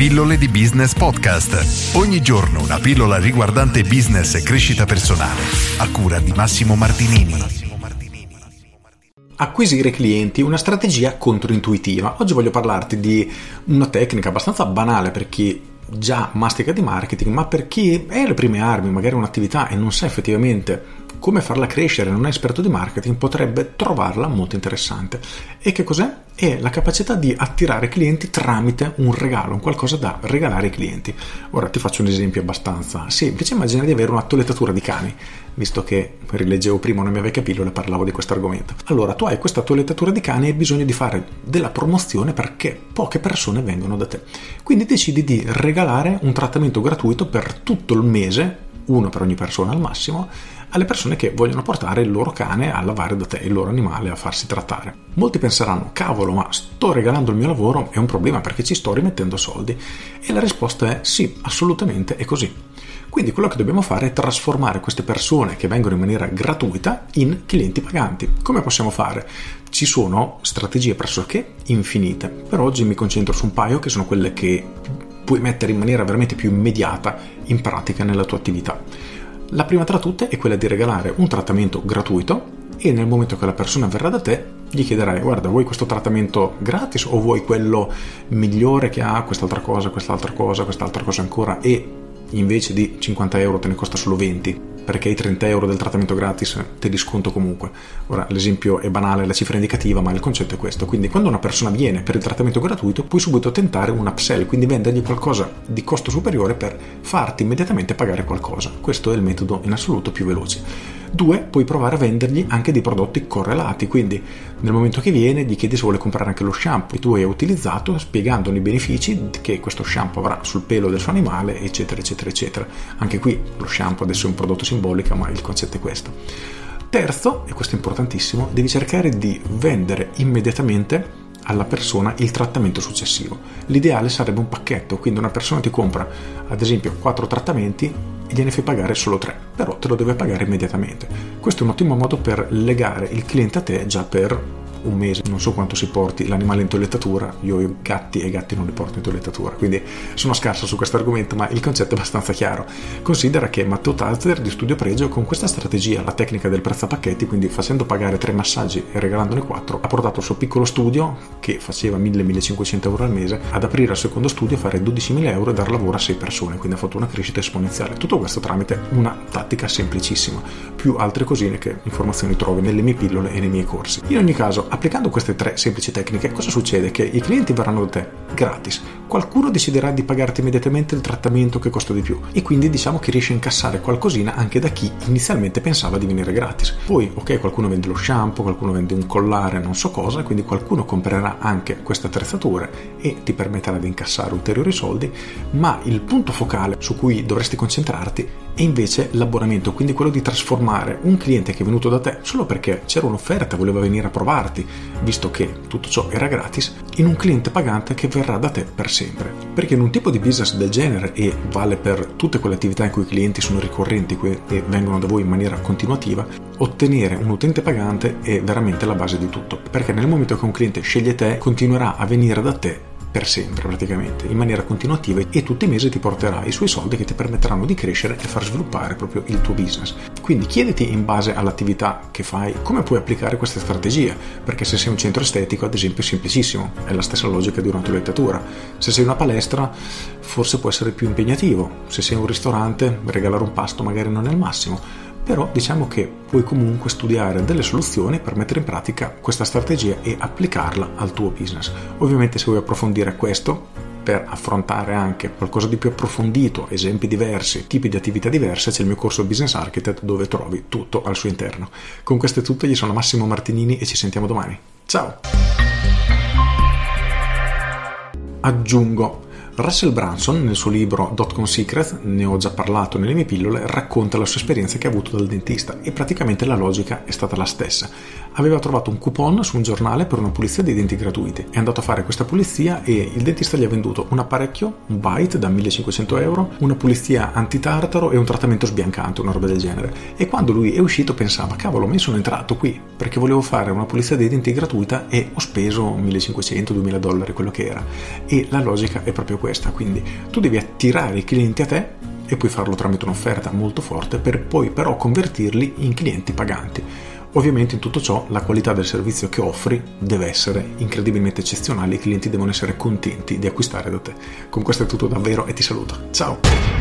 Pillole di Business Podcast. Ogni giorno una pillola riguardante business e crescita personale. A cura di Massimo Martinini. Acquisire clienti, una strategia controintuitiva. Oggi voglio parlarti di una tecnica abbastanza banale per chi già mastica di marketing, ma per chi è alle prime armi, magari un'attività e non sa effettivamente come farla crescere, non è esperto di marketing, potrebbe trovarla molto interessante. E che cos'è? È la capacità di attirare clienti tramite un regalo, un qualcosa da regalare ai clienti. Ora ti faccio un esempio abbastanza semplice, immagina di avere una toilettatura di cani, visto che rileggevo prima una mia vecchia pillola e parlavo di questo argomento. Allora, tu hai questa toilettatura di cani e hai bisogno di fare della promozione perché poche persone vengono da te. Quindi decidi di regalare un trattamento gratuito per tutto il mese uno per ogni persona al massimo, alle persone che vogliono portare il loro cane a lavare da te, il loro animale a farsi trattare. Molti penseranno, cavolo, ma sto regalando il mio lavoro, è un problema perché ci sto rimettendo soldi. E la risposta è sì, assolutamente è così. Quindi quello che dobbiamo fare è trasformare queste persone che vengono in maniera gratuita in clienti paganti. Come possiamo fare? Ci sono strategie pressoché infinite. Per oggi mi concentro su un paio che sono quelle che puoi mettere in maniera veramente più immediata in pratica nella tua attività. La prima tra tutte è quella di regalare un trattamento gratuito e nel momento che la persona verrà da te gli chiederai guarda vuoi questo trattamento gratis o vuoi quello migliore che ha quest'altra cosa, quest'altra cosa, quest'altra cosa ancora? E invece di 50 euro te ne costa solo 20 perché i 30 euro del trattamento gratis te li sconto comunque. Ora l'esempio è banale, la cifra indicativa, ma il concetto è questo. Quindi quando una persona viene per il trattamento gratuito puoi subito tentare un upsell, quindi vendergli qualcosa di costo superiore per farti immediatamente pagare qualcosa. Questo è il metodo in assoluto più veloce. Due, puoi provare a vendergli anche dei prodotti correlati, quindi nel momento che viene gli chiedi se vuole comprare anche lo shampoo che tu hai utilizzato, spiegandogli i benefici che questo shampoo avrà sul pelo del suo animale, eccetera, eccetera, eccetera. Anche qui lo shampoo adesso è un prodotto simbolico, ma il concetto è questo. Terzo, e questo è importantissimo, devi cercare di vendere immediatamente alla persona il trattamento successivo. L'ideale sarebbe un pacchetto, quindi una persona ti compra ad esempio 4 trattamenti gliene fai pagare solo 3, però te lo deve pagare immediatamente. Questo è un ottimo modo per legare il cliente a te già per un mese, non so quanto si porti l'animale in toilettatura, io ho gatti e i gatti non li porto in toilettatura, quindi sono scarso su questo argomento, ma il concetto è abbastanza chiaro. Considera che Matteo Talzer di Studio Pregio con questa strategia, la tecnica del prezzo a pacchetti, quindi facendo pagare tre massaggi e regalandone quattro, ha portato il suo piccolo studio, che faceva 1000-1500 euro al mese, ad aprire il secondo studio, fare 12.000 euro e dar lavoro a 6 persone, quindi ha fatto una crescita esponenziale. Tutto questo tramite una tattica semplicissima, più altre cosine che informazioni trovi nelle mie pillole e nei miei corsi. In ogni caso, applicando queste tre semplici tecniche, cosa succede? Che i clienti verranno da te gratis. Qualcuno deciderà di pagarti immediatamente il trattamento che costa di più e quindi diciamo che riesci a incassare qualcosina anche da chi inizialmente pensava di venire gratis. Poi, ok, qualcuno vende lo shampoo, qualcuno vende un collare, non so cosa, quindi qualcuno comprerà anche queste attrezzature e ti permetterà di incassare ulteriori soldi, ma il punto focale su cui dovresti concentrarti è invece l'abbonamento, quindi quello di trasformare un cliente che è venuto da te solo perché c'era un'offerta, voleva venire a provarti, visto che tutto ciò era gratis, in un cliente pagante che verrà da te per sempre. Perché in un tipo di business del genere, e vale per tutte quelle attività in cui i clienti sono ricorrenti e vengono da voi in maniera continuativa, ottenere un utente pagante è veramente la base di tutto. Perché nel momento che un cliente sceglie te, continuerà a venire da te per sempre praticamente, in maniera continuativa e tutti i mesi ti porterà i suoi soldi che ti permetteranno di crescere e far sviluppare proprio il tuo business. Quindi chiediti in base all'attività che fai come puoi applicare queste strategie, perché se sei un centro estetico ad esempio è semplicissimo, è la stessa logica di una toilettatura. Se sei una palestra forse può essere più impegnativo, se sei un ristorante regalare un pasto magari non è il massimo però diciamo che puoi comunque studiare delle soluzioni per mettere in pratica questa strategia e applicarla al tuo business. Ovviamente se vuoi approfondire questo per affrontare anche qualcosa di più approfondito, esempi diversi, tipi di attività diverse, c'è il mio corso Business Architect dove trovi tutto al suo interno. Con questo è tutto, io sono Massimo Martinini e ci sentiamo domani. Ciao! Aggiungo Russell Branson, nel suo libro Dotcom Secret, ne ho già parlato nelle mie pillole, racconta la sua esperienza che ha avuto dal dentista e praticamente la logica è stata la stessa. Aveva trovato un coupon su un giornale per una pulizia dei denti gratuiti. È andato a fare questa pulizia e il dentista gli ha venduto un apparecchio, un bite da 1500 euro, una pulizia antitartaro e un trattamento sbiancante, una roba del genere. E quando lui è uscito pensava, cavolo, mi sono entrato qui perché volevo fare una pulizia dei denti gratuita e ho speso 1500-2000 dollari, quello che era. E la logica è proprio questa, quindi tu devi attirare i clienti a te e puoi farlo tramite un'offerta molto forte per poi però convertirli in clienti paganti. Ovviamente in tutto ciò la qualità del servizio che offri deve essere incredibilmente eccezionale, i clienti devono essere contenti di acquistare da te. Con questo è tutto davvero e ti saluto. Ciao!